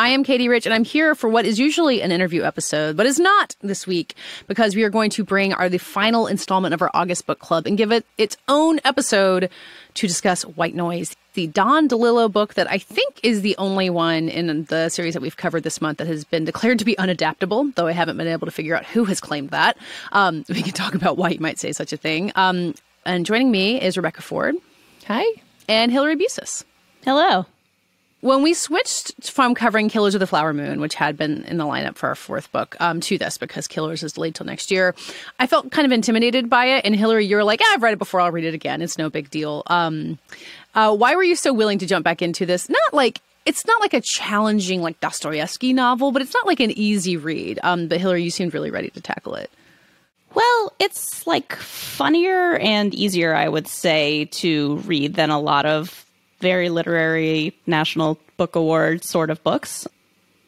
I am Katie Rich, and I'm here for what is usually an interview episode, but is not this week because we are going to bring our the final installment of our August book club and give it its own episode to discuss White Noise, the Don DeLillo book that I think is the only one in the series that we've covered this month that has been declared to be unadaptable, though I haven't been able to figure out who has claimed that. Um, we can talk about why you might say such a thing. Um, and joining me is Rebecca Ford. Hi. And Hillary Busis. Hello. When we switched from covering Killers of the Flower Moon, which had been in the lineup for our fourth book, um, to this because Killers is delayed till next year, I felt kind of intimidated by it. And Hillary, you're like, ah, I've read it before. I'll read it again. It's no big deal. Um, uh, why were you so willing to jump back into this? Not like it's not like a challenging like Dostoevsky novel, but it's not like an easy read. Um, but Hillary, you seemed really ready to tackle it. Well, it's like funnier and easier, I would say, to read than a lot of very literary National Book Award sort of books.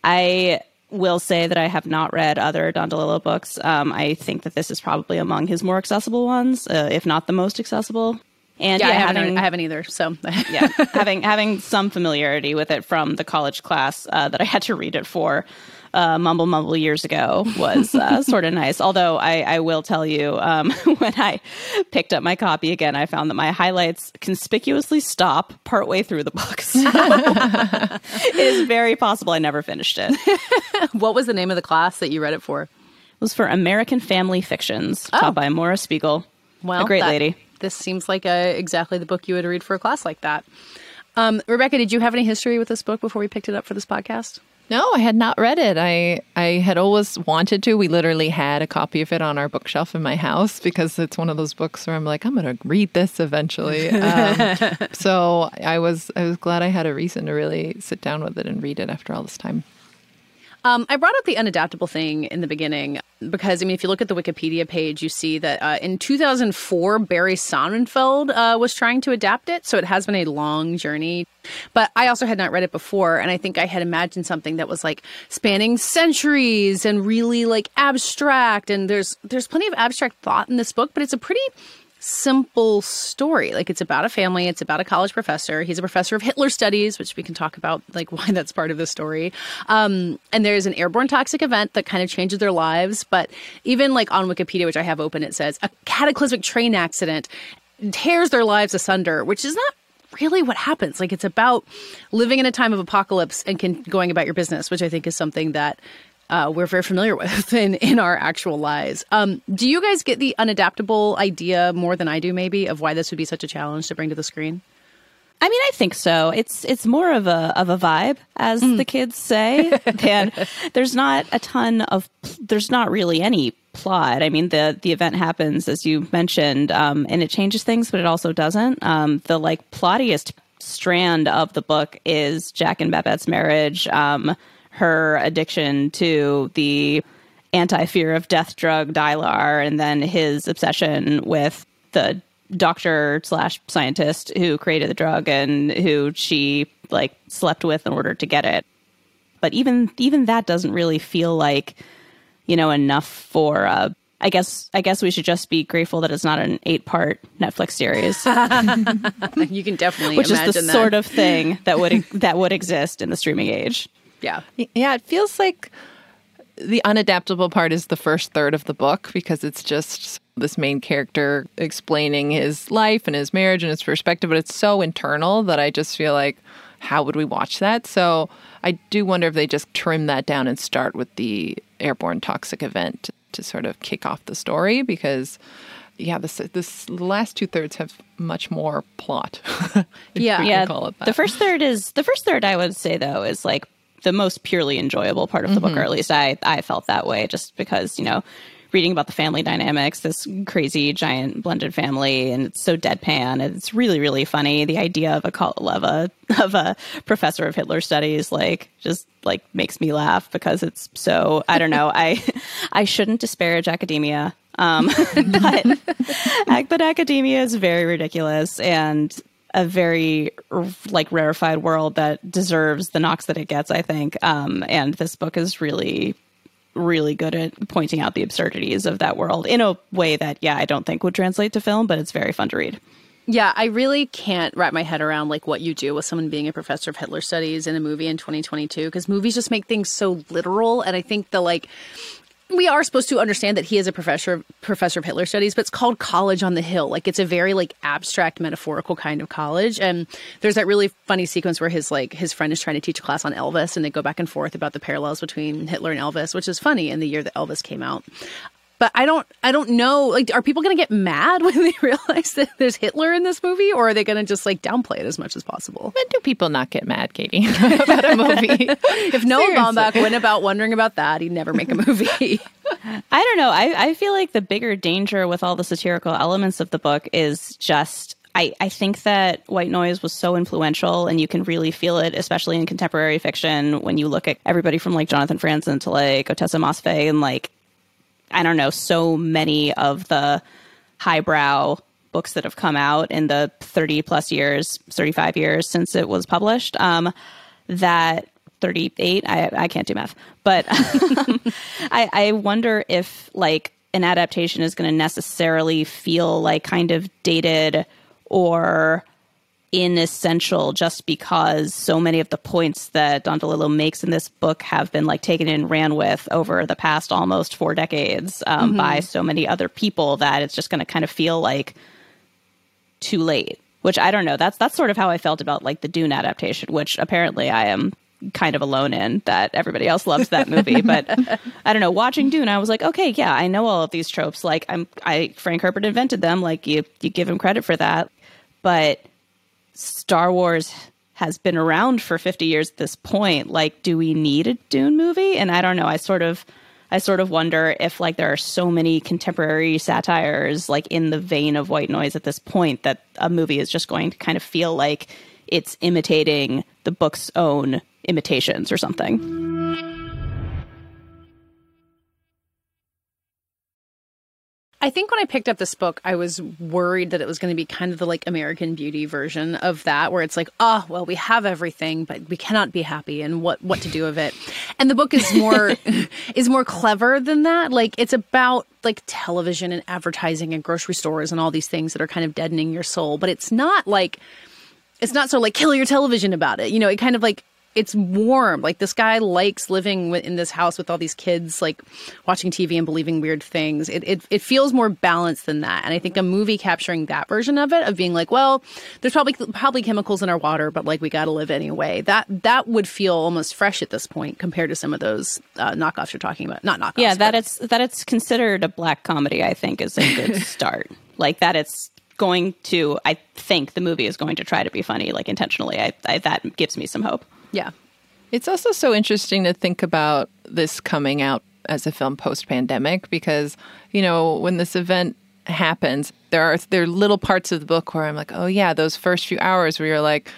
I will say that I have not read other Don DeLillo books. Um, I think that this is probably among his more accessible ones, uh, if not the most accessible. And yeah, yeah I, haven't, I haven't either. So yeah, having having some familiarity with it from the college class uh, that I had to read it for uh, Mumble Mumble years ago was uh, sort of nice. Although I, I will tell you, um, when I picked up my copy again, I found that my highlights conspicuously stop partway through the book. So it is very possible I never finished it. what was the name of the class that you read it for? It was for American Family Fictions, Oh. taught by Maura Spiegel. Well, a great that- lady. This seems like a, exactly the book you would read for a class like that. Um, Rebecca, did you have any history with this book before we picked it up for this podcast? No, I had not read it. I I had always wanted to. We literally had a copy of it on our bookshelf in my house because it's one of those books where I'm like, I'm going to read this eventually. Um, so I was I was glad I had a reason to really sit down with it and read it after all this time. Um, I brought up the unadaptable thing in the beginning because, I mean, if you look at the Wikipedia page, you see that uh, in 2004, Barry Sonnenfeld uh, was trying to adapt it. So it has been a long journey. But I also had not read it before. And I think I had imagined something that was like spanning centuries and really like abstract. And there's, there's plenty of abstract thought in this book, but it's a pretty simple story. Like it's about a family, it's about a college professor. He's a professor of Hitler studies, which we can talk about like why that's part of the story. Um, and there's an airborne toxic event that kind of changes their lives. But even like on Wikipedia, which I have open, it says a cataclysmic train accident tears their lives asunder, which is not really what happens. Like it's about living in a time of apocalypse and can, going about your business, which I think is something that uh, we're very familiar with in, in our actual lives. Um, do you guys get the unadaptable idea more than I do, maybe, of why this would be such a challenge to bring to the screen? I mean, I think so. It's it's more of a of a vibe, as the kids say. and there's not a ton of there's not really any plot. I mean, the the event happens as you mentioned, um, and it changes things, but it also doesn't. Um, the like plottiest strand of the book is Jack and Babette's marriage, um, her addiction to the anti fear of death drug Dylar, and then his obsession with the doctor slash scientist who created the drug and who she like slept with in order to get it. But even even that doesn't really feel like you know enough for. Uh, I guess I guess we should just be grateful that it's not an eight part Netflix series. you can definitely which is the that. sort of thing that would that would exist in the streaming age. Yeah. Yeah, it feels like the unadaptable part is the first third of the book because it's just this main character explaining his life and his marriage and his perspective, but it's so internal that I just feel like, how would we watch that? So I do wonder if they just trim that down and start with the airborne toxic event to sort of kick off the story because. Yeah, this this the last two thirds have much more plot. if Yeah. we can yeah, call it that. the first third is the first third. I would say though is like the most purely enjoyable part of the book, or at least I I felt that way, just because you know reading about the family dynamics, this crazy giant blended family, and it's so deadpan. And it's really really funny. The idea of a cult of a of a professor of Hitler studies like just like makes me laugh because it's so I don't know I I shouldn't disparage academia. Um, but but academia is very ridiculous and a very like rarefied world that deserves the knocks that it gets. I think, um, and this book is really really good at pointing out the absurdities of that world in a way that yeah I don't think would translate to film, but it's very fun to read. Yeah, I really can't wrap my head around like what you do with someone being a professor of Hitler studies in a movie in 2022 because movies just make things so literal and I think the like we are supposed to understand that he is a professor of, professor of Hitler studies, but it's called College on the Hill. Like it's a very like abstract, metaphorical kind of college. And there's that really funny sequence where his like his friend is trying to teach a class on Elvis, and they go back and forth about the parallels between Hitler and Elvis, which is funny in the year that Elvis came out. But I don't, I don't know. Like, are people going to get mad when they realize that there's Hitler in this movie, or are they going to just like downplay it as much as possible? When do people not get mad, Katie, about a movie? If Noah. Baumbach went about wondering about that, he'd never make a movie. I don't know. I, I feel like the bigger danger with all the satirical elements of the book is just. I, I think that White Noise was so influential, and you can really feel it, especially in contemporary fiction, when you look at everybody from like Jonathan Franzen to like Ottessa Moshfegh, and like, I don't know, so many of the highbrow books that have come out in the 30 plus years, 35 years since it was published. Um, that 38, I, I can't do math, but I, I wonder if like an adaptation is going to necessarily feel like kind of dated or inessential just because so many of the points that Don DeLillo makes in this book have been like taken and ran with over the past almost four decades um, by so many other people that it's just going to kind of feel like too late. Which I don't know. That's that's sort of how I felt about like the Dune adaptation, which apparently I am kind of alone in that everybody else loves that movie. but I don't know. Watching Dune, I was like, okay, yeah, I know all of these tropes. Like I'm, I Frank Herbert invented them. Like you, you give him credit for that. But Star Wars has been around for 50 years at this point. Like, do we need a Dune movie? And I don't know. I sort of, I sort of wonder if like there are so many contemporary satires like in the vein of White Noise at this point that a movie is just going to kind of feel like it's imitating the book's own imitations or something. I think when I picked up this book, I was worried that it was going to be kind of the like American Beauty version of that, where it's like, oh, well, we have everything, but we cannot be happy, and what what to do of it. And the book is more is more clever than that. Like it's about like television and advertising and grocery stores and all these things that are kind of deadening your soul, but it's not like it's not so like kill your television about it. You know, it kind of like it's warm. Like this guy likes living in this house with all these kids, like watching TV and believing weird things. It, it it feels more balanced than that. And I think a movie capturing that version of it, of being like, well, there's probably probably chemicals in our water, but like we got to live anyway. That that would feel almost fresh at this point compared to some of those uh, knockoffs you're talking about. Not knockoffs. Yeah, that but- it's that it's considered a black comedy. I think is a good start. like that, it's going to. I think the movie is going to try to be funny, like intentionally. I, I that gives me some hope. yeah. It's also so interesting to think about this coming out as a film post pandemic because, you know, when this event happens, there are there are little parts of the book where I'm like, oh yeah, those first few hours where you're like,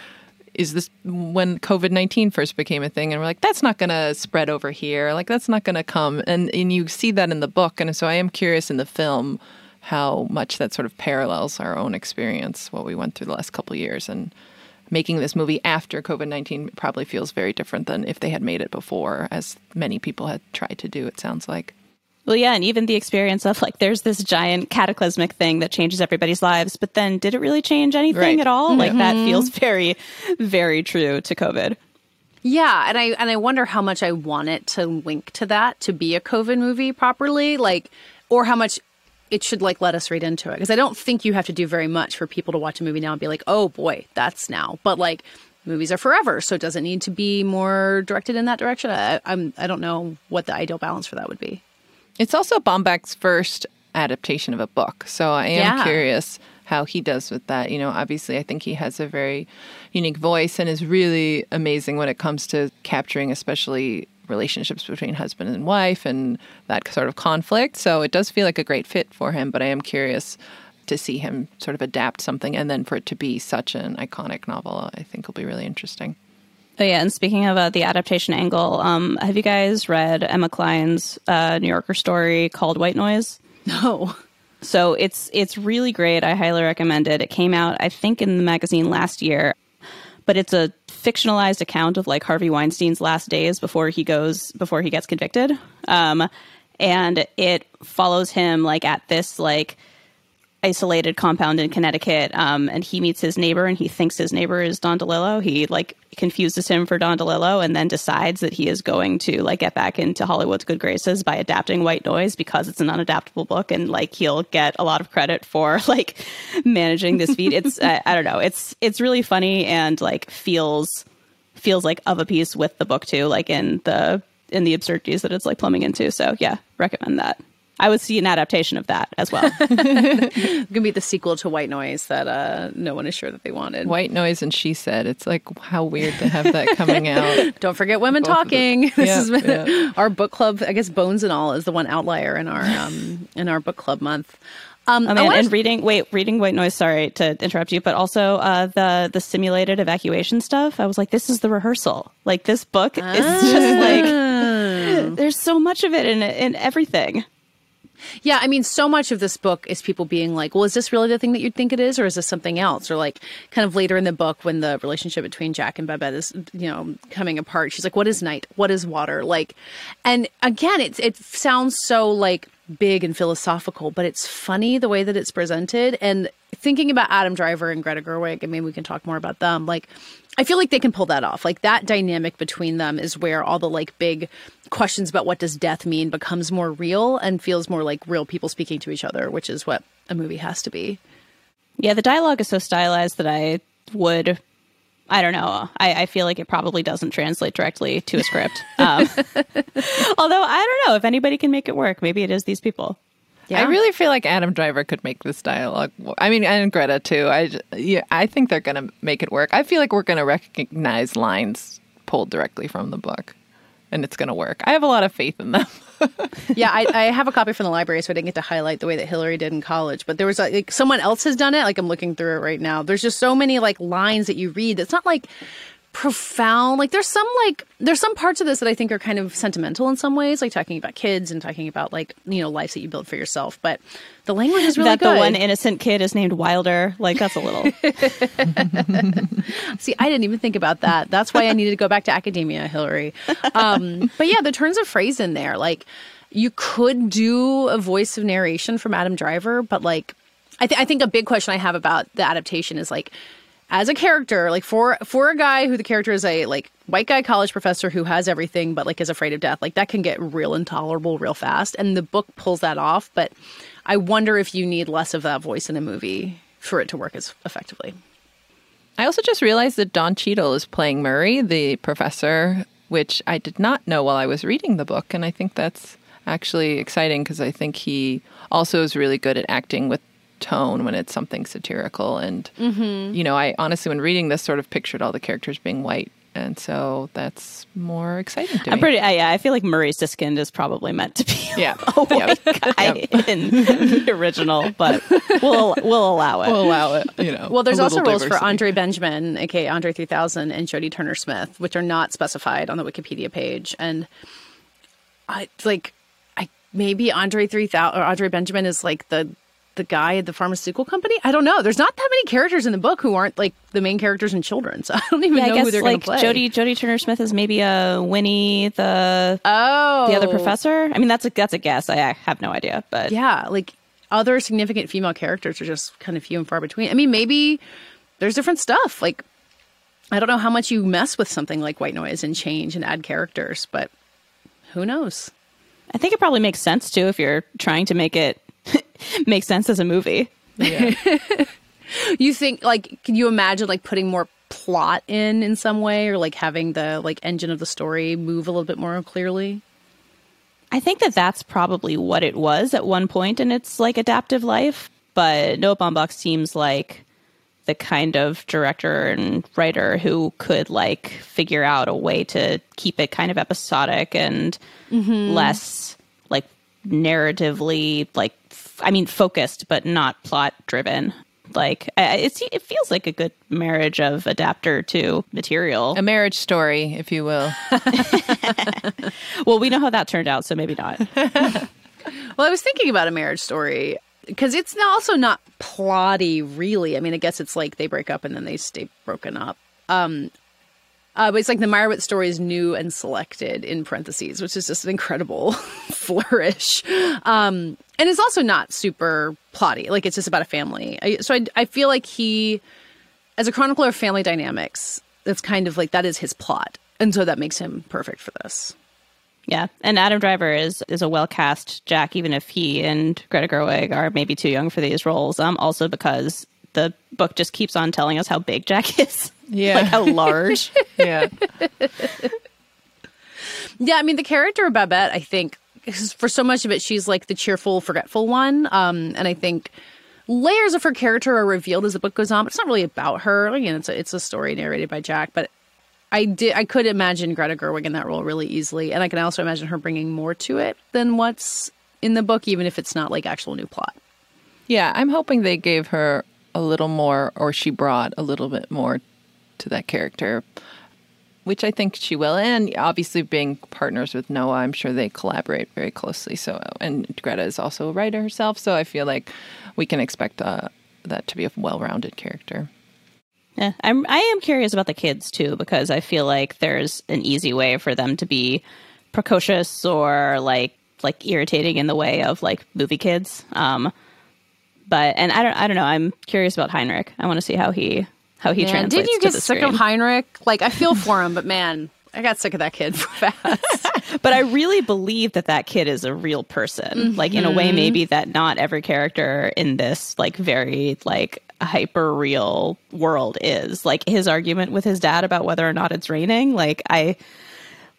is this when COVID nineteen first became a thing? And we're like, that's not gonna spread over here, like that's not gonna come. And and you see that in the book. And so I am curious in the film how much that sort of parallels our own experience, what we went through the last couple of years, and making this movie after COVID nineteen probably feels very different than if they had made it before, as many people had tried to do. It sounds like. Well, yeah, and even the experience of like there's this giant cataclysmic thing that changes everybody's lives, but then did it really change anything Right. at all? Like that Mhm. feels very, very true to COVID. Yeah, and I and I wonder how much I want it to link to that to be a COVID movie properly, like, or how much it should like let us read into it because I don't think you have to do very much for people to watch a movie now and be like, oh boy, that's now. But like, movies are forever, so does it need to be more directed in that direction? I, I'm I don't know what the ideal balance for that would be. It's also Baumbach's first adaptation of a book. So I am Yeah. curious how he does with that. You know, obviously, I think he has a very unique voice and is really amazing when it comes to capturing, especially relationships between husband and wife and that sort of conflict. So it does feel like a great fit for him, but I am curious to see him sort of adapt something and then for it to be such an iconic novel, I think will be really interesting. Oh yeah, and speaking of uh, the adaptation angle, um, have you guys read Emma Cline's uh, New Yorker story called White Noise? No. So it's it's really great. I highly recommend it. It came out, I think, in the magazine last year, but it's a fictionalized account of like Harvey Weinstein's last days before he goes before he gets convicted, um, and it follows him like at this like isolated compound in Connecticut, um, and he meets his neighbor, and he thinks his neighbor is Don DeLillo. He like confuses him for Don DeLillo, and then decides that he is going to like get back into Hollywood's good graces by adapting White Noise because it's an unadaptable book, and like he'll get a lot of credit for like managing this feat. It's I, I don't know, it's it's really funny and like feels feels like of a piece with the book too, like in the in the absurdities that it's like plumbing into. So yeah, recommend that. I would see an adaptation of that as well. gonna be the sequel to White Noise that uh, no one is sure that they wanted. White Noise and She Said. It's like how weird to have that coming out. Don't forget women Both talking. This Yeah, has been yeah. our book club. I guess Bones and All is the one outlier in our um, in our book club month. Um, Oh man, wanna- and reading wait, reading White Noise. Sorry to interrupt you, but also uh, the the simulated evacuation stuff. I was like, this is the rehearsal. Like this book is just like there's so much of it in in everything. Yeah, I mean, so much of this book is people being like, well, is this really the thing that you'd think it is, or is this something else? Or like, kind of later in the book, when the relationship between Jack and Babette is, you know, coming apart, she's like, what is night? What is water? Like, and again, it's it sounds so like big and philosophical, but it's funny the way that it's presented. And thinking about Adam Driver and Greta Gerwig, I mean, we can talk more about them. Like, I feel like they can pull that off. Like that dynamic between them is where all the like big questions about what does death mean becomes more real and feels more like real people speaking to each other, which is what a movie has to be. Yeah, the dialogue is so stylized that I would. I don't know. I, I feel like it probably doesn't translate directly to a script. Um, although I don't know if anybody can make it work. Maybe it is these people. I really feel like Adam Driver could make this dialogue. I mean, and Greta too. I yeah, I think they're going to make it work. I feel like we're going to recognize lines pulled directly from the book, and it's going to work. I have a lot of faith in them. yeah, I, I have a copy from the library, so I didn't get to highlight the way that Hillary did in college. But there was like someone else has done it. Like I'm looking through it right now. There's just so many like lines that you read. It's not like profound. Like there's some like there's some parts of this that I think are kind of sentimental in some ways, like talking about kids and talking about like you know lives that you build for yourself. But the language is really that good. the one innocent kid is named Wilder. Like that's a little. See, I didn't even think about that. That's why I needed to go back to academia, Hillary. Um, but yeah, the turns of phrase in there, like you could do a voice of narration from Adam Driver, but like I, th- I think a big question I have about the adaptation is like as a character, like for for a guy who the character is a like white guy college professor who has everything but like is afraid of death, like that can get real intolerable real fast. And the book pulls that off, but I wonder if you need less of that voice in a movie for it to work as effectively. I also just realized that Don Cheadle is playing Murray, the professor, which I did not know while I was reading the book. And I think that's actually exciting because I think he also is really good at acting with tone when it's something satirical. And, Mhm. you know, I honestly, when reading this, sort of pictured all the characters being white. And so that's more exciting to I'm me. pretty. I, yeah, I feel like Murray Siskind is probably meant to be yeah. a white guy in the original, but we'll we'll allow it. We'll allow it. You know. Well, there's also little roles for. Andre Benjamin, aka Andre 3000, and Jodie Turner Smith, which are not specified on the Wikipedia page. And I like, I maybe Andre 3000 or Andre Benjamin is like the the guy at the pharmaceutical company. I don't know. There's not that many characters in the book who aren't like the main characters in Children, so I don't even Yeah, I know guess who they're like going to play. Jodie Jodie Turner Smith is maybe a Winnie the oh, the other oh. professor. I mean, that's a that's a guess. I, I have no idea, but Yeah, like other significant female characters are just kind of few and far between. I mean, maybe there's different stuff. Like I don't know how much you mess with something like white noise and change and add characters, but who knows? I think it probably makes sense too if you're trying to make it make sense as a movie. You think like can you imagine like putting more plot in in some way or like having the like engine of the story move a little bit more clearly? I think that that's probably what it was at one point in its like adaptive life. But Noah Baumbach seems like the kind of director and writer who could like figure out a way to keep it kind of episodic and mm-hmm. less like narratively like I mean focused but not plot driven. Like I- it's it feels like a good marriage of adapter to material. A marriage story, if you will. Well, we know how that turned out, so maybe not. Well, I was thinking about a marriage story because it's also not plotty, really. I mean, I guess it's like they break up and then they stay broken up. Um, uh, but it's like the Meyerowitz Stories new and selected in parentheses, which is just an incredible flourish. Um, and it's also not super plotty. Like it's just about a family. I, so I, I feel like he, as a chronicler of family dynamics, that's kind of like that is his plot, and so that makes him perfect for this. Yeah, and Adam Driver is is a well cast Jack, even if he and Greta Gerwig are maybe too young for these roles. Um, also because the book just keeps on telling us how big Jack is. Yeah. like how large. yeah. Yeah, I mean the character of Babette, I think, 'cause for so much of it, she's like the cheerful, forgetful one, um, and I think layers of her character are revealed as the book goes on. But it's not really about her. Again, it's a, it's a story narrated by Jack, but. I did. I could imagine Greta Gerwig in that role really easily, and I can also imagine her bringing more to it than what's in the book, even if it's not like actual new plot. Yeah, I'm hoping they gave her a little more, or she brought a little bit more to that character, which I think she will. And obviously, being partners with Noah, I'm sure they collaborate very closely. So, and Greta is also a writer herself, so I feel like we can expect uh, that to be a well-rounded character. Yeah, I'm. I am curious about the kids too because I feel like there's an easy way for them to be precocious or like like irritating in the way of like movie kids. Um, but and I don't. I don't know. I'm curious about Heinrich. I want to see how he how he Man, translates. didn't you get the sick screen. of Heinrich? Like, I feel for him, but man, I got sick of that kid fast. but I really believe that that kid is a real person. Like in a way, Mhm. maybe that not every character in this like very like hyper real world is. Like his argument with his dad about whether or not it's raining. Like I,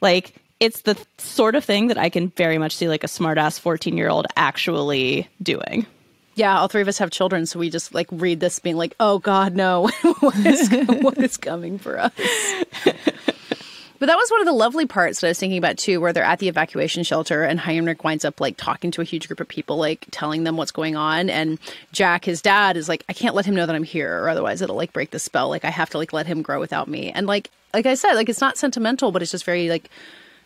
like it's the sort of thing that I can very much see like a smartass fourteen year old actually doing. Yeah, all three of us have children, so we just like read this being like, "Oh God, no! what, is, what is coming for us?" but that was one of the lovely parts that I was thinking about too, where they're at the evacuation shelter and Heinrich winds up like talking to a huge group of people, like telling them what's going on, and Jack, his dad, is like, "I can't let him know that I'm here, or otherwise it'll like break the spell. Like I have to like let him grow without me." And like, like I said, like it's not sentimental, but it's just very like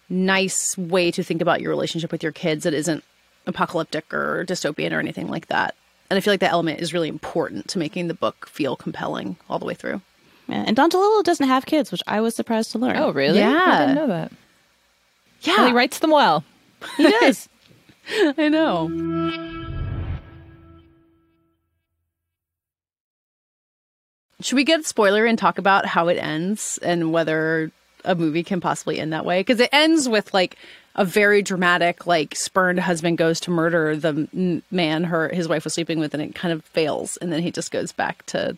nice way to think about your relationship with your kids that isn't apocalyptic or dystopian or anything like that. And I feel like that element is really important to making the book feel compelling all the way through. Yeah, and Don DeLillo doesn't have kids, which I was surprised to learn. Oh, really? Yeah. I didn't know that. Yeah. Well, he writes them well. He does. I know. Should we get a spoiler and talk about how it ends and whether a movie can possibly end that way? Because it ends with like a very dramatic, like spurned husband goes to murder the man her his wife was sleeping with, and it kind of fails, and then he just goes back to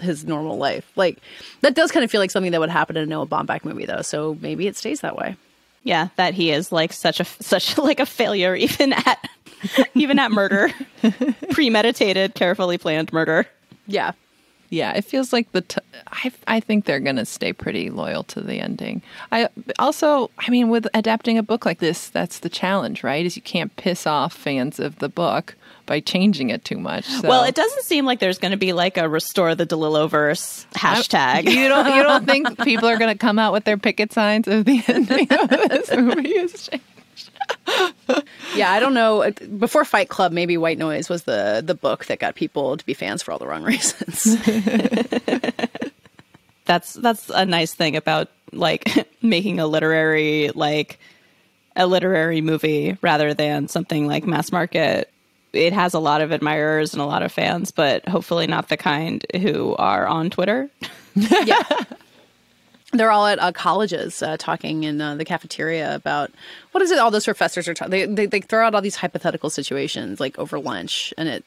his normal life. Like that does kind of feel like something that would happen in a Noah Baumbach movie, though. So maybe it stays that way. Yeah, that he is like such a such like a failure even at even at murder. Premeditated, carefully planned murder. Yeah. Yeah, it feels like the. T- I I think they're gonna stay pretty loyal to the ending. I also, I mean, with adapting a book like this, that's the challenge, right? Is you can't piss off fans of the book by changing it too much. So. Well, it doesn't seem like there's going to be like a restore the DeLillo verse hashtag. You don't. You don't think people are gonna come out with their picket signs of the ending of this movie is changed? Yeah, I don't know. Before Fight Club, maybe White Noise was the the book that got people to be fans for all the wrong reasons. that's that's a nice thing about like making a literary like a literary movie rather than something like mass market. It has a lot of admirers and a lot of fans, but hopefully not the kind who are on Twitter. yeah. They're all at uh, colleges uh, talking in uh, the cafeteria about what is it? All those professors are talking. They, they, they throw out all these hypothetical situations like over lunch, and it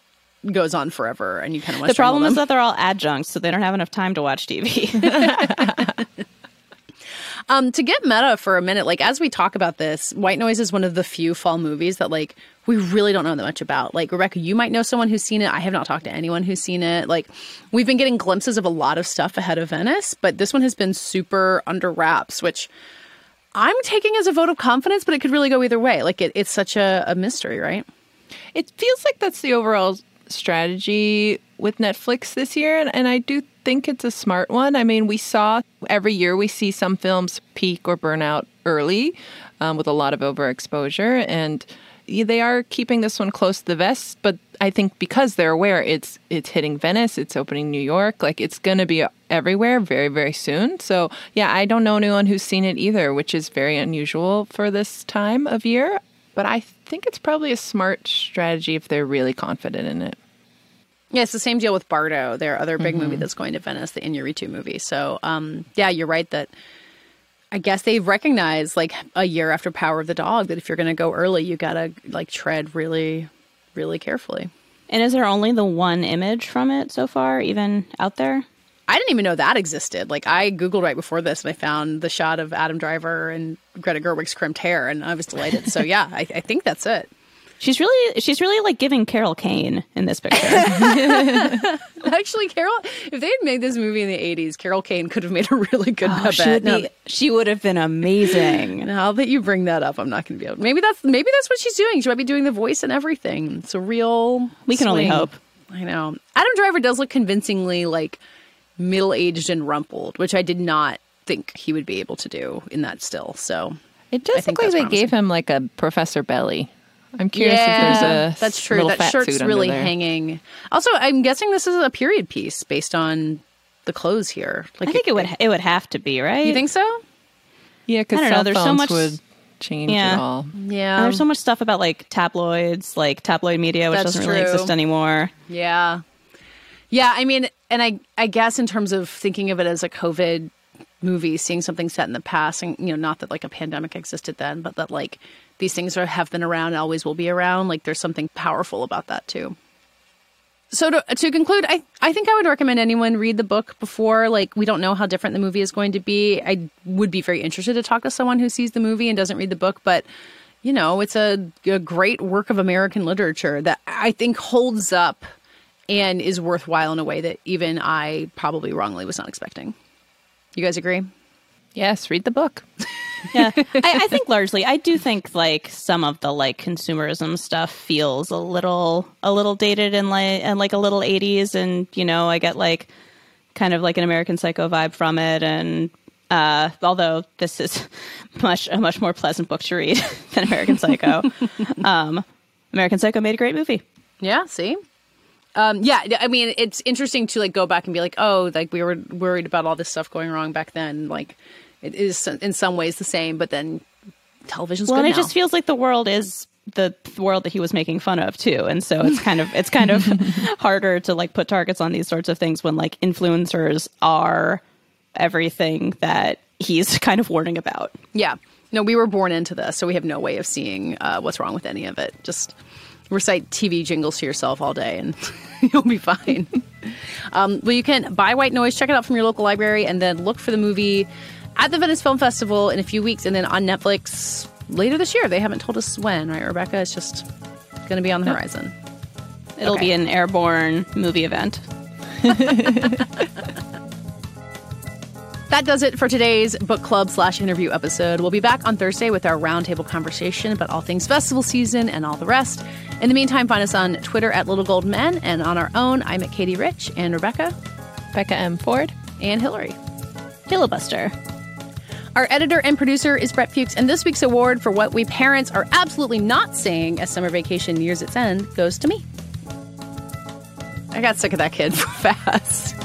goes on forever. And you kind of the problem is that they're all adjuncts, so they don't have enough time to watch TV. Um, to get meta for a minute, like as we talk about this, White Noise is one of the few fall movies that like we really don't know that much about. Like Rebecca, you might know someone who's seen it. I have not talked to anyone who's seen it. Like we've been getting glimpses of a lot of stuff ahead of Venice, but this one has been super under wraps, which I'm taking as a vote of confidence, but it could really go either way. Like it, it's such a, a mystery, right? It feels like that's the overall strategy with Netflix this year, and, and I do think it's a smart one. I mean, we saw every year we see some films peak or burn out early um, with a lot of overexposure, and they are keeping this one close to the vest. But I think because they're aware it's it's hitting Venice, it's opening New York, like it's going to be everywhere very very soon. So yeah, I don't know anyone who's seen it either, which is very unusual for this time of year. But I think it's probably a smart strategy if they're really confident in it. Yeah, it's the same deal with Bardo, their other big mm-hmm. movie that's going to Venice, the Iñárritu movie. So, um, yeah, you're right that I guess they've recognized like a year after Power of the Dog that if you're going to go early, you got to like tread really, really carefully. And is there only the one image from it so far, even out there? I didn't even know that existed. Like I googled right before this, and I found the shot of Adam Driver and Greta Gerwig's crimped hair, and I was delighted. so yeah, I, I think that's it. She's really she's really like giving Carol Kane in this picture. Actually, Carol, if they had made this movie in the '80s, Carol Kane could have made a really good oh, She would, be, she would have been amazing. Now that you bring that up, I'm not going to be able. Maybe that's maybe that's what she's doing. She might be doing the voice and everything. It's a real. We can only hope. I know. Adam Driver does look convincingly like middle aged and rumpled, which I did not think he would be able to do in that still. So it does look like they promising. gave him like a Professor Belly. I'm curious yeah, if there's a that's true. That shirt's really hanging. Also, I'm guessing this is a period piece based on the clothes here. Like I think it, it would it would have to be right. You think so? Yeah, because cell there's so much would change yeah. it all. Yeah, and there's so much stuff about like tabloids, like tabloid media, which that's doesn't true. really exist anymore. Yeah, yeah. I mean, and I I guess in terms of thinking of it as a COVID movie, seeing something set in the past, and you know, not that like a pandemic existed then, but that like these things are, have been around, always will be around. Like there's something powerful about that too. So to, to conclude, I, I think I would recommend anyone read the book before. Like we don't know how different the movie is going to be. I would be very interested to talk to someone who sees the movie and doesn't read the book, but you know, it's a, a great work of American literature that I think holds up and is worthwhile in a way that even I probably wrongly was not expecting. You guys agree? Yes, read the book. yeah, I, I, think largely, I do think like some of the like consumerism stuff feels a little a little dated and like and like a little eighties, and you know, I get like kind of like an American Psycho vibe from it, and uh, although this is much a much more pleasant book to read than American Psycho, um, American Psycho made a great movie. Yeah, see, um, yeah, I mean, it's interesting to like go back and be like, oh, like we were worried about all this stuff going wrong back then. Like, it is in some ways the same, but then television's well, and it just feels like the world is the world that he was making fun of too, and so it's kind of it's kind of harder to like put targets on these sorts of things when like influencers are everything that he's kind of warning about. Yeah, no, we were born into this, so we have no way of seeing uh, what's wrong with any of it. Just recite TV jingles to yourself all day and you'll be fine. um, well, you can buy White Noise, check it out from your local library, and then look for the movie at the Venice Film Festival in a few weeks and then on Netflix later this year. They haven't told us when, right, Rebecca? It's just going to be on the horizon. It'll okay. be an airborne movie event. That does it for today's book club slash interview episode. We'll be back on Thursday with our roundtable conversation about all things festival season and all the rest. In the meantime, find us on Twitter at Little Gold Men and on our own. I'm at Katie Rich and Rebecca, Becca M. Ford, and Hillary. Filibuster. Our editor and producer is Brett Fuchs, and this week's award for what we parents are absolutely not saying as summer vacation nears its end goes to me. I got sick of that kid fast.